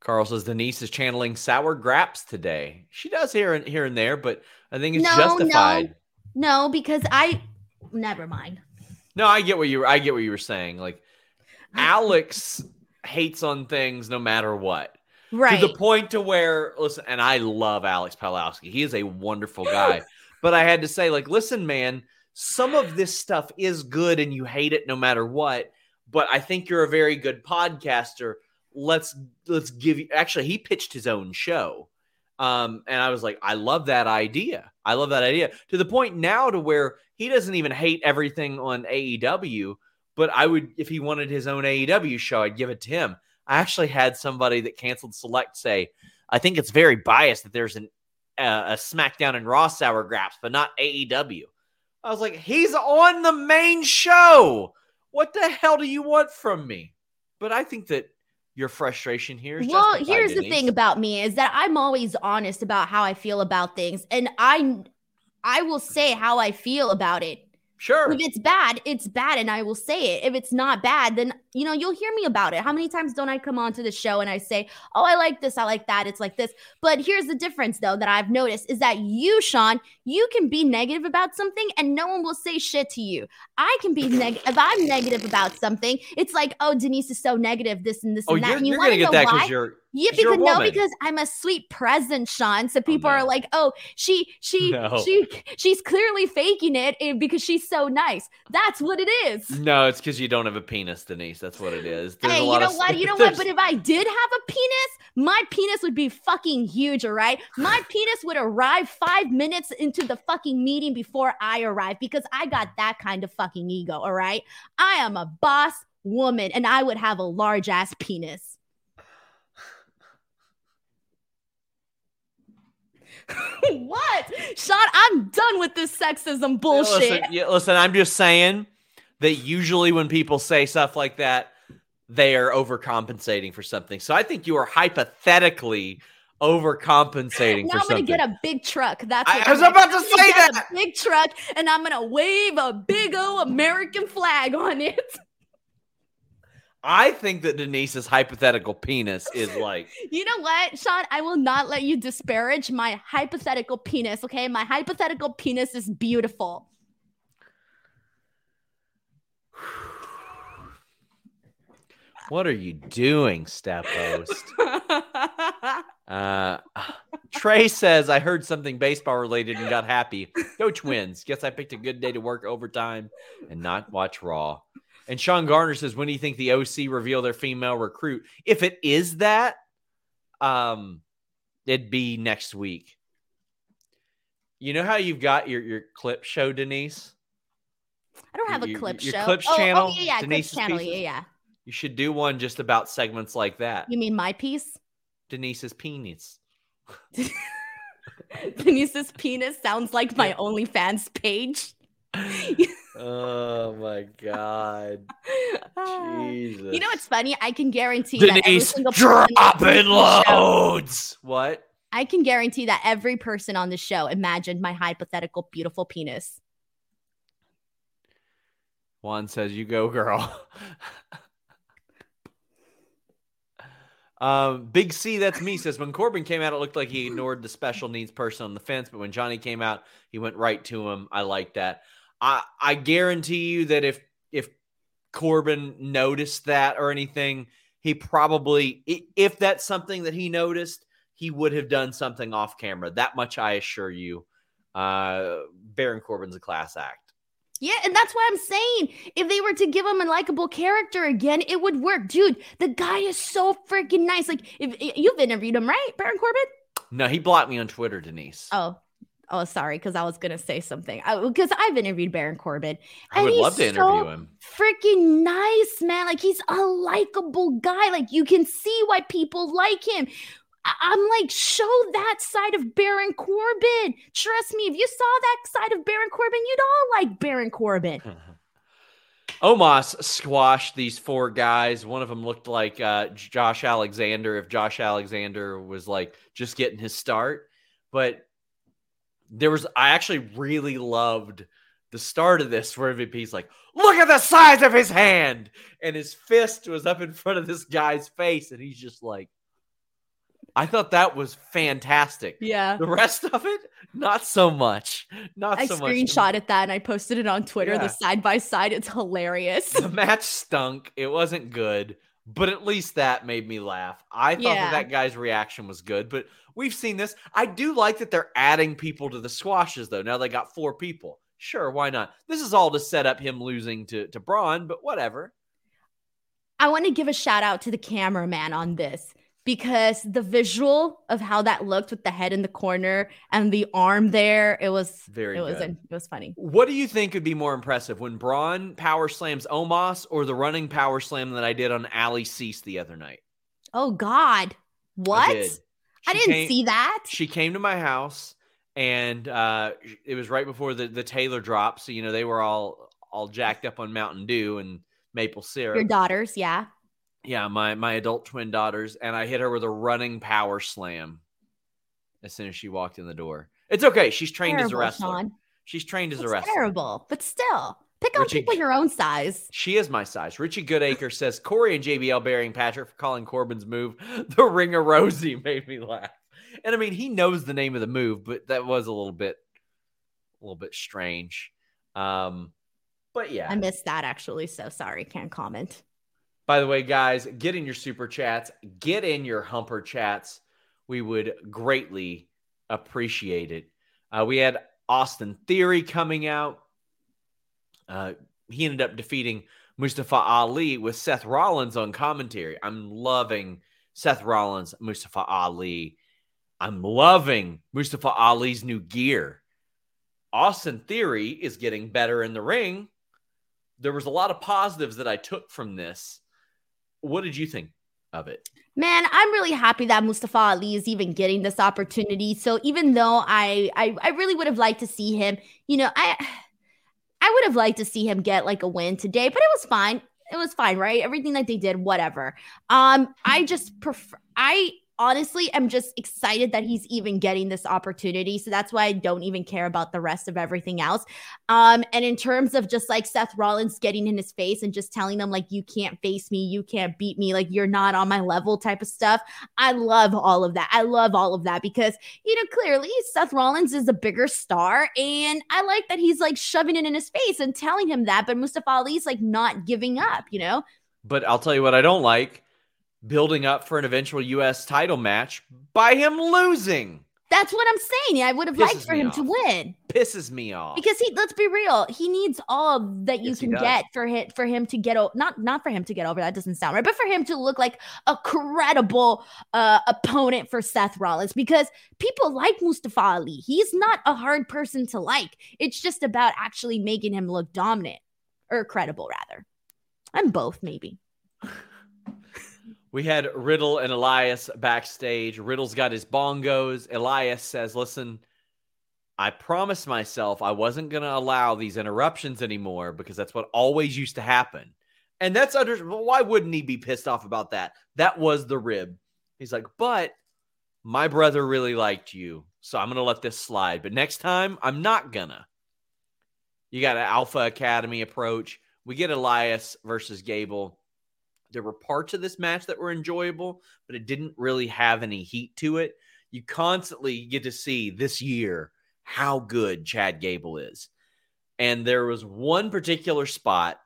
Carl says Denise is channeling sour graps today. She does here and here and there, but I think it's No, justified. No, because I never mind. No, I get what you were I get what you were saying. Like Alex hates on things no matter what. Right. To the point to where listen, and I love Alex Palowski. He is a wonderful guy. but I had to say, like, listen, man, some of this stuff is good and you hate it no matter what. But I think you're a very good podcaster. Let's let's give you actually he pitched his own show. Um, and I was like, I love that idea. I love that idea to the point now to where he doesn't even hate everything on AEW. But I would, if he wanted his own AEW show, I'd give it to him. I actually had somebody that canceled Select say, I think it's very biased that there's an uh, a SmackDown and Raw sour graps, but not AEW. I was like, he's on the main show. What the hell do you want from me? But I think that your frustration here is well here's the thing about me is that i'm always honest about how i feel about things and i i will say how i feel about it Sure. if it's bad it's bad and i will say it if it's not bad then you know you'll hear me about it how many times don't i come onto the show and i say oh i like this i like that it's like this but here's the difference though that i've noticed is that you sean you can be negative about something and no one will say shit to you i can be negative if i'm negative about something it's like oh denise is so negative this and this Oh, and that you're, and you you're want gonna get know that because you're yeah, 'Cause you're a because no, because I'm a sweet present, Sean. So people no. are like, "Oh, she, she, No. she, she's clearly faking it eh, because she's so nice." That's what it is. no, it's because you don't have a penis, Denise. That's what it is. There's hey, you know of what? You know what? But if I did have a penis, my penis would be fucking huge. All right, my penis would arrive five minutes into the fucking meeting before I arrive because I got that kind of fucking ego. All right, I am a boss woman, and I would have a large ass penis. what? Sean, I'm done with this sexism bullshit. Listen, yeah, listen, I'm just saying that usually when people say stuff like that, they are overcompensating for something. So I think you are hypothetically overcompensating now I'm gonna get a big truck. That's I- what I was I'm about to say get that. A big truck, and I'm gonna wave a big O American flag on it. I think that Denise's hypothetical penis is like You know what, Sean? I will not let you disparage my hypothetical penis. Okay, my hypothetical penis is beautiful. What are you doing, Step Host? Uh, Trey says, I heard something baseball related and got happy. Go Twins. Guess I picked a good day to work overtime and not watch Raw. And Sean Garner says, When do you think the OC reveal their female recruit? If it is that, um, it'd be next week. You know how you've got your, your clip show, Denise? I don't have a Your- clip your show. clips oh, channel, Oh, yeah, yeah, Denise's clips channel. pieces? Yeah, yeah. You should do one just about segments like that. You mean my piece? Denise's penis. Denise's penis sounds like my OnlyFans page. Oh my god. Jesus. You know what's funny? I can guarantee that every Denise single person dropping the show- loads. What? I can guarantee that every person on the show imagined my hypothetical beautiful penis. Juan says, "You go, girl." Um, Big C, that's me. Says when Corbin came out, it looked like he ignored the special needs person on the fence, but when Johnny came out, he went right to him. I like that. I I guarantee you that if if Corbin noticed that or anything, he probably if that's something that he noticed, he would have done something off camera. That much I assure you. Uh, Baron Corbin's a class act. Yeah, and that's why I'm saying if they were to give him a likable character again, it would work. Dude, the guy is so freaking nice. Like, if you've interviewed him, right, Baron Corbin? No, he blocked me on Twitter, Denise. Oh, oh, sorry, because I was gonna say something. Because I've interviewed Baron Corbin. I would he's love to so him. Freaking nice, man. Like he's a likable guy. Like you can see why people like him. I'm like, show that side of Baron Corbin. Trust me, if you saw that side of Baron Corbin, you'd all like Baron Corbin. Omos squashed these four guys. One of them looked like uh, Josh Alexander. If Josh Alexander was like just getting his start, but there was I actually really loved the start of this where MVP's like, look at the size of his hand, and his fist was up in front of this guy's face, and he's just like, I thought that was fantastic. Yeah. The rest of it, not so much. Not I so much. I screenshotted that and I posted it on Twitter. Yeah. The side by side, it's hilarious. the match stunk. It wasn't good, but at least that made me laugh. I thought Yeah. that that guy's reaction was good, but we've seen this. I do like that they're adding people to the squashes, though. Now they got four people. Sure, why not? This is all to set up him losing to, to Braun, but whatever. I want to give a shout out to the cameraman on this because the visual of how that looked with the head in the corner and the arm there, it was Very it was it was funny. What do you think would be more impressive when Braun power slams Omos or the running power slam that I did on Ali Cease the other night? Oh God, what? did. I, didn't came- see that. she came to my house and uh it was right before the the Taylor drop so you know they were all all jacked up on Mountain Dew and maple syrup. Your daughters, yeah. Yeah, my my adult twin daughters and I hit her with a running power slam as soon as she walked in the door. It's okay. She's trained as a wrestler. Sean. She's trained as a wrestler. terrible, but still, pick on people your own size. She is my size. Richie Goodacre says Corey and JBL burying Patrick for calling Corbin's move the Ring of Rosie made me laugh. And I mean, he knows the name of the move, but that was a little bit, a little bit strange. Um, but yeah. I missed that actually, so sorry, can't comment. By the way, guys, get in your super chats, get in your humper chats. We would greatly appreciate it. Uh, we had Austin Theory coming out. Uh, he ended up defeating Mustafa Ali with Seth Rollins on commentary. I'm loving Seth Rollins, Mustafa Ali. I'm loving Mustafa Ali's new gear. Austin Theory is getting better in the ring. There was a lot of positives that I took from this. What did you think of it? Man, I'm really happy that Mustafa Ali is even getting this opportunity. So even though I I, I really would have liked to see him, you know, I I would have liked to see him get like a win today, but it was fine. It was fine, right? Everything that they did, whatever. Um, I just prefer I honestly am just excited that he's even getting this opportunity. So that's why I don't even care about the rest of everything else. Um, and in terms of just like Seth Rollins getting in his face and just telling them, like, you can't face me, you can't beat me, like, you're not on my level type of stuff. I love all of that. I love all of that because, you know, clearly Seth Rollins is a bigger star. And I like that he's like shoving it in his face and telling him that. But Mustafa Ali's like not giving up, you know? But I'll tell you what I don't like building up for an eventual U.S. title match by him losing. That's what I'm saying. I would have liked for him to win. Pisses me off. because he let's be real he needs all that you Yes, can get for him for him to get o- not not for him to get over that doesn't sound right but for him to look like a credible uh opponent for Seth Rollins because people like Mustafa Ali he's not a hard person to like it's just about actually making him look dominant or credible rather I'm both maybe We had Riddle and Elias backstage. Riddle's got his bongos. Elias says, Listen, I promised myself I wasn't going to allow these interruptions anymore because that's what always used to happen. And that's under why wouldn't he be pissed off about that? That was the rib. He's like, But my brother really liked you. So I'm going to let this slide. But next time, I'm not going to. You got an Alpha Academy approach. We get Elias versus Gable there were parts of this match that were enjoyable, but it didn't really have any heat to it. You constantly get to see this year how good Chad Gable is. And there was one particular spot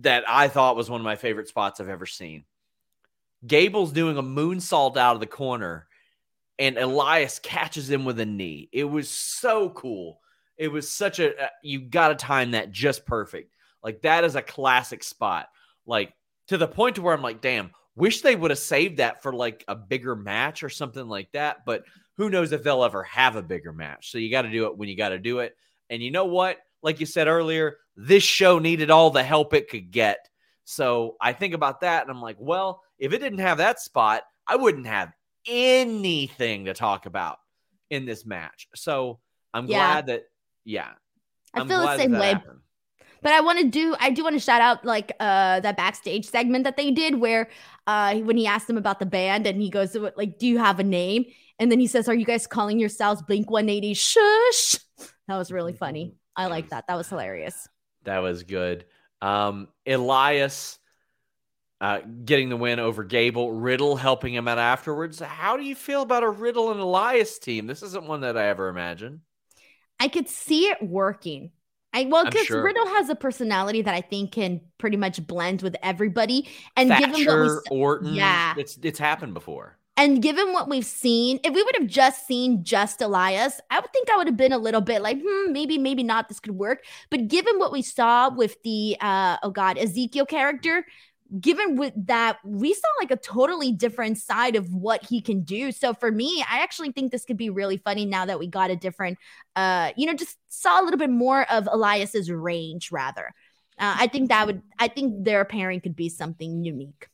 that I thought was one of my favorite spots I've ever seen. Gable's doing a moonsault out of the corner, and Elias catches him with a knee. It was so cool. It was such a, uh, you got to time that just perfect. Like, that is a classic spot. Like, to the point to where I'm like, damn, wish they would have saved that for like a bigger match or something like that. But who knows if they'll ever have a bigger match. So you got to do it when you got to do it. And you know what? Like you said earlier, this show needed all the help it could get. So I think about that and I'm like, well, if it didn't have that spot, I wouldn't have anything to talk about in this match. So I'm Yeah. glad that, yeah. I I'm feel the same way. happened. But I want to do I do want to shout out like uh that backstage segment that they did where uh when he asked him about the band and he goes like do you have a name and then he says are you guys calling yourselves Blink 180 shush that was really funny I like that that was hilarious That was good. Um, Elias uh, getting the win over Gable, Riddle helping him out afterwards. How do you feel about a Riddle and Elias team? This isn't one that I ever imagined. I could see it working I well because sure. Riddle has a personality that I think can pretty much blend with everybody and given what we Thatcher, Orton, Yeah. it's it's happened before. And given what we've seen, if we would have just seen just Elias, I would think I would have been a little bit like, hmm, maybe, maybe not. This could work. But given what we saw with the, uh, oh God, Ezekiel character, given with that, we saw like a totally different side of what he can do. So for me, I actually think this could be really funny now that we got a different, uh, you know, just saw a little bit more of Elias's range rather. Uh, I think that would, I think their pairing could be something unique.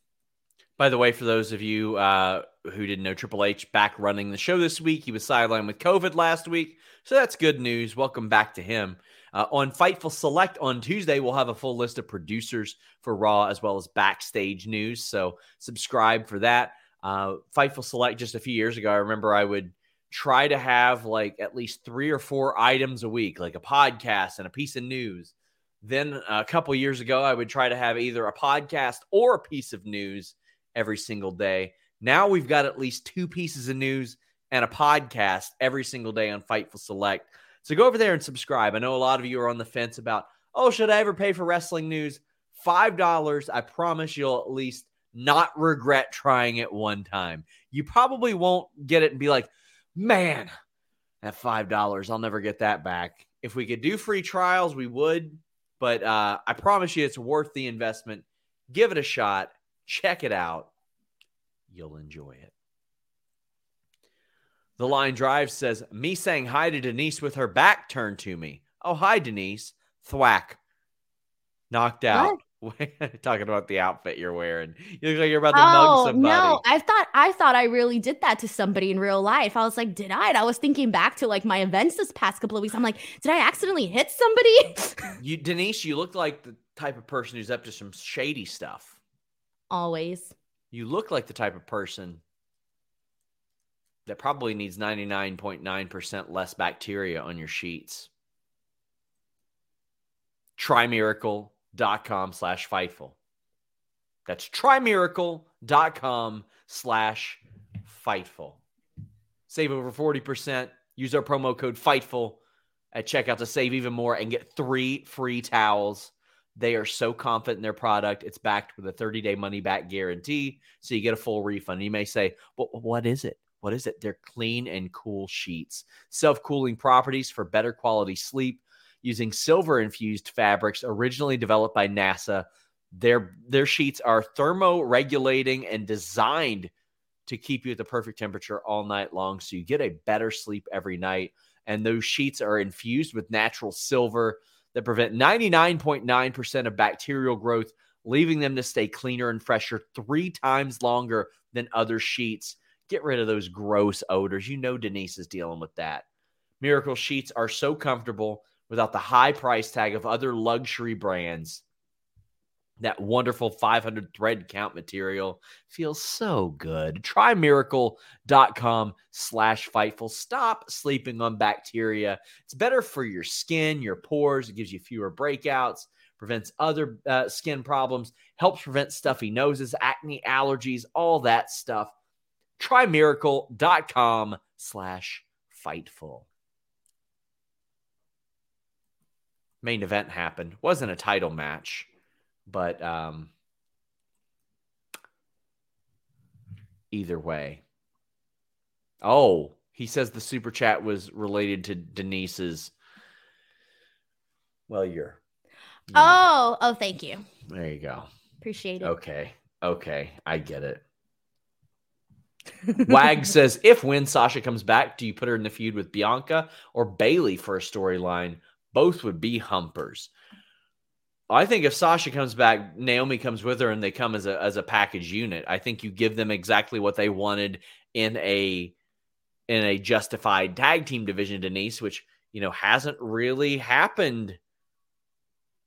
By the way, for those of you uh, who didn't know, Triple H back running the show this week. He was sidelined with COVID last week, so that's good news. Welcome back to him. Uh, on Fightful Select on Tuesday, we'll have a full list of producers for Raw as well as backstage news. So subscribe for that. Uh, Fightful Select just a few years ago, I remember I would try to have like at least three or four items a week, like a podcast and a piece of news. Then a couple years ago, I would try to have either a podcast or a piece of news every single day. Now we've got at least two pieces of news and a podcast every single day on Fightful Select. So go over there and subscribe. I know a lot of you are on the fence about, oh, should I ever pay for wrestling news? $5. I promise you'll at least not regret trying it one time. You probably won't get it and be like, man, that $5, I'll never get that back. If we could do free trials, we would. But uh, I promise you it's worth the investment. Give it a shot. Check it out. You'll enjoy it. The line drive says, Me saying hi to Denise with her back turned to me. Oh, hi, Denise. Thwack. Knocked out. Talking about the outfit you're wearing. You look like you're about to mug Oh somebody. no! I thought I thought I really did that to somebody in real life. I was like, did I? And I was thinking back to like my events this past couple of weeks. I'm like, did I accidentally hit somebody? You, Denise, you look like the type of person who's up to some shady stuff. Always. You look like the type of person that probably needs 99.9% less bacteria on your sheets. Trymiracle.com slash Fightful. That's trymiracle.com slash Fightful. Save over 40%. Use our promo code Fightful at checkout to save even more and get three free towels. They are so confident in their product. It's backed with a 30 day money back guarantee. So you get a full refund. You may say, well, what is it? What is it? They're clean and cool sheets, self cooling properties for better quality sleep using silver infused fabrics originally developed by NASA. Their, their sheets are thermo-regulating and designed to keep you at the perfect temperature all night long so you get a better sleep every night. And those sheets are infused with natural silver that prevent 99.9% of bacterial growth, leaving them to stay cleaner and fresher three times longer than other sheets. Get rid of those gross odors. You know Denise is dealing with that. Miracle sheets are so comfortable without the high price tag of other luxury brands. That wonderful 500 thread count material feels so good. Try miracle.com slash fightful. Stop sleeping on bacteria. It's better for your skin, your pores. It gives you fewer breakouts, prevents other uh, skin problems, helps prevent stuffy noses, acne, allergies, all that stuff. Try miracle.com slash fightful. Main event happened. Wasn't a title match, but um, either way. Oh, he says the super chat was related to Denise's. Well, you're. you're Oh, oh, thank you. There you go. Appreciate it. Okay. Okay. I get it. Wag says, if when Sasha comes back, do you put her in the feud with Bianca or Bayley for a storyline? Both would be humpers. I think if Sasha comes back, Naomi comes with her, and they come as a as a package unit. I think you give them exactly what they wanted in a in a justified tag team division, Denise, which you know hasn't really happened.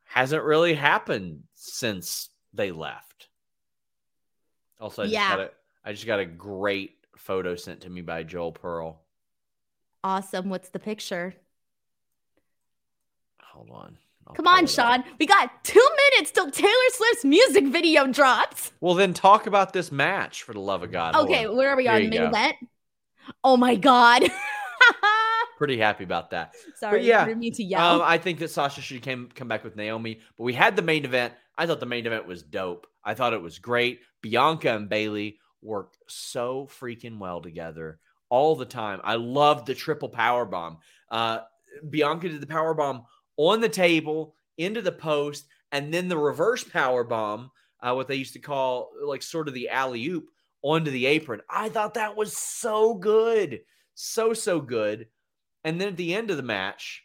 Hasn't really happened since they left. Also, I just Yeah. got a I just got a great photo sent to me by Joel Pearl. Awesome. What's the picture? Hold on. I'll Come on, it up. Sean. We got two minutes till Taylor Swift's music video drops. Well, then talk about this match for the love of God. Okay, where are we There on main event? Oh my god. Pretty happy about that. Sorry, yeah, I didn't mean to yell. Um, I think that Sasha should came, come back with Naomi, but we had the main event. I thought the main event was dope. I thought it was great. Bianca and Bayley worked so freaking well together all the time. I loved the triple power bomb. Uh, Bianca did the power bomb on the table into the post, and then the reverse power bomb, uh, what they used to call like sort of the alley oop onto the apron. I thought that was so good, so so good. And then at the end of the match,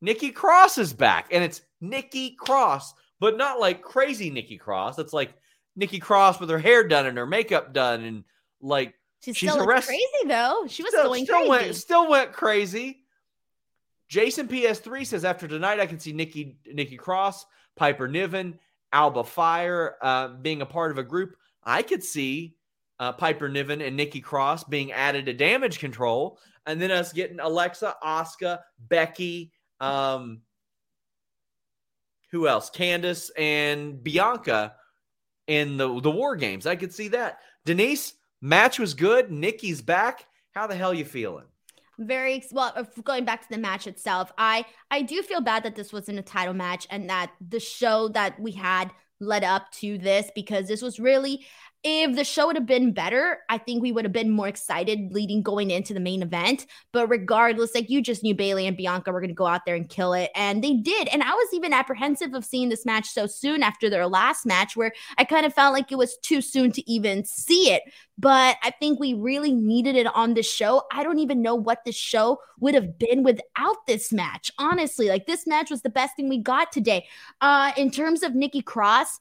Nikki Cross is back, and it's Nikki Cross, but not like crazy Nikki Cross. It's like Nikki Cross with her hair done and her makeup done, and like She she's still a rest- crazy though. She was still, going still crazy. went still went crazy. Jason PS3 says after tonight, I can see Nikki Nikki Cross, Piper Niven, Alba Fyre uh, being a part of a group. I could see uh, Piper Niven and Nikki Cross being added to Damage Control, and then us getting Alexa, Asuka, Becky, um, who else? Candice and Bianca in the the War Games. I could see that. Denise, match was good. Nikki's back. How the hell you feeling? very well going back to the match itself i i do feel bad that this wasn't a title match and that the show that we had led up to this because this was really if the show would have been better i think we would have been more excited leading going into the main event but regardless like you just knew bayley and bianca were going to go out there and kill it and they did and i was even apprehensive of seeing this match so soon after their last match where i kind of felt like it was too soon to even see it but I think we really needed it on the show. I don't even know what the show would have been without this match. Honestly, like this match was the best thing we got today. Uh in terms of Nikki Cross,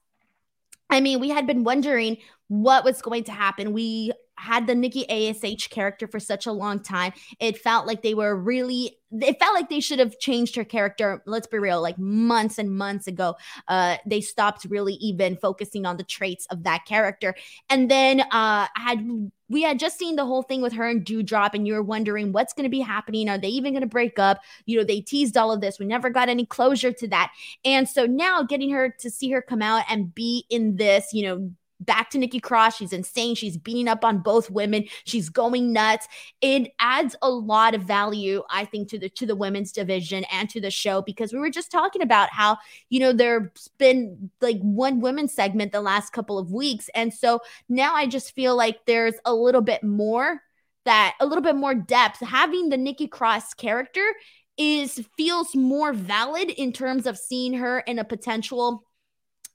I mean, we had been wondering what was going to happen. We had the Nikki ASH character for such a long time. It felt like they were really it felt like they should have changed her character. Let's be real, like months and months ago. Uh they stopped really even focusing on the traits of that character. And then uh had we had just seen the whole thing with her and Doudrop, and you were wondering what's going to be happening. Are they even going to break up? You know, they teased all of this. We never got any closure to that. And so now getting her to see her come out and be in this, you know, back to Nikki Cross. She's insane. She's beating up on both women. She's going nuts. It adds a lot of value, I think, to the to the women's division and to the show because we were just talking about how you know there's been like one women's segment the last couple of weeks, and so now I just feel like there's a little bit more that a little bit more depth. Having the Nikki Cross character is feels more valid in terms of seeing her in a potential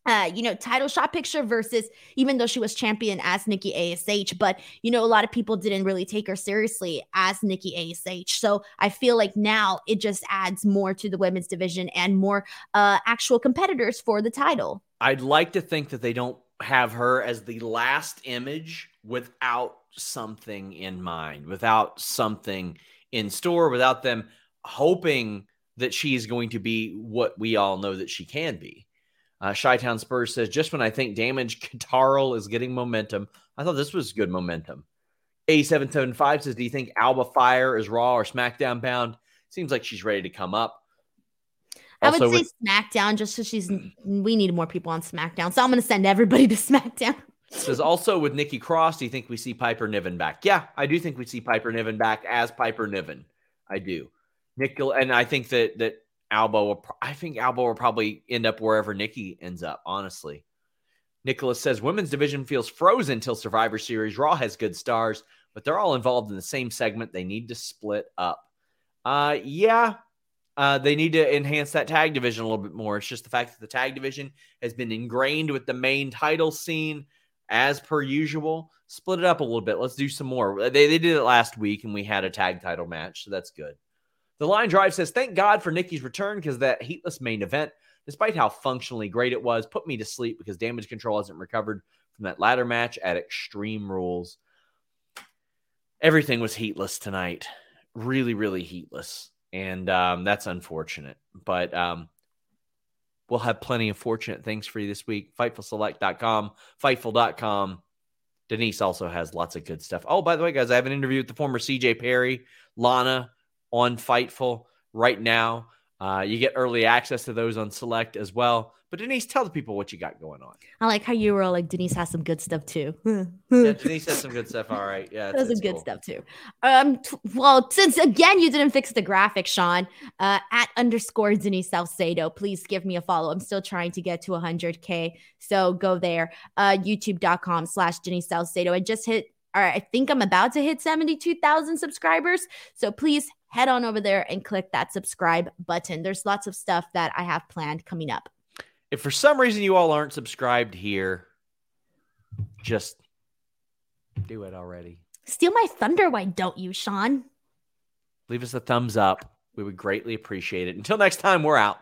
uh, you know, title shot picture versus even though she was champion as Nikki ASH, but you know, a lot of people didn't really take her seriously as Nikki ASH. So I feel like now it just adds more to the women's division and more uh actual competitors for the title. I'd like to think that they don't have her as the last image without something in mind, without something in store, without them hoping that she is going to be what we all know that she can be. Uh, Shytown Spurs says, just when I think Damage Katarl is getting momentum, I thought this was good momentum. A775 says, Do you think Alba Fyre is Raw or SmackDown bound? Seems like she's ready to come up. I would say with- SmackDown just because she's we need more people on SmackDown. So I'm gonna send everybody to SmackDown. Says also with Nikki Cross, do you think we see Piper Niven back? Yeah, I do think we see Piper Niven back as Piper Niven. I do. Nickel, and I think that that Alba will. I think Alba will probably end up wherever Nikki ends up. Honestly, Nicholas says women's division feels frozen till Survivor Series. Raw has good stars, but they're all involved in the same segment. They need to split up. Uh, yeah, uh, they need to enhance that tag division a little bit more. It's just the fact that the tag division has been ingrained with the main title scene. as per usual. Split it up a little bit. Let's do some more. They, they did it last week and we had a tag title match, so that's good. The line drive says, Thank God for Nikki's return because that heatless main event, despite how functionally great it was, put me to sleep because damage control hasn't recovered from that ladder match at Extreme Rules. Everything was heatless tonight. Really, really heatless. And um, that's unfortunate. But um, we'll have plenty of fortunate things for you this week. Fightfulselect.com, Fightful.com. Denise also has lots of good stuff. Oh, by the way, guys, I have an interview with the former CJ Perry, Lana on Fightful right now. Uh, you get early access to those on Select as well. But Denise, tell the people what you got going on. I like how you were like Denise has some good stuff too. yeah, Denise has some good stuff. All right, yeah, that's some good cool. stuff too. Um, t- well, since again you didn't fix the graphic, Sean, uh, at underscore Denise Salcedo, please give me a follow. I'm still trying to get to 100k, so go there. Uh, YouTube.com/slash Denise Salcedo. I just hit. All right, I think I'm about to hit 72,000 subscribers. So please head on over there and click that subscribe button. There's lots of stuff that I have planned coming up. If for some reason you all aren't subscribed here, just do it already. Steal my thunder, why don't you, Sean? Leave us a thumbs up. We would greatly appreciate it. Until next time, we're out.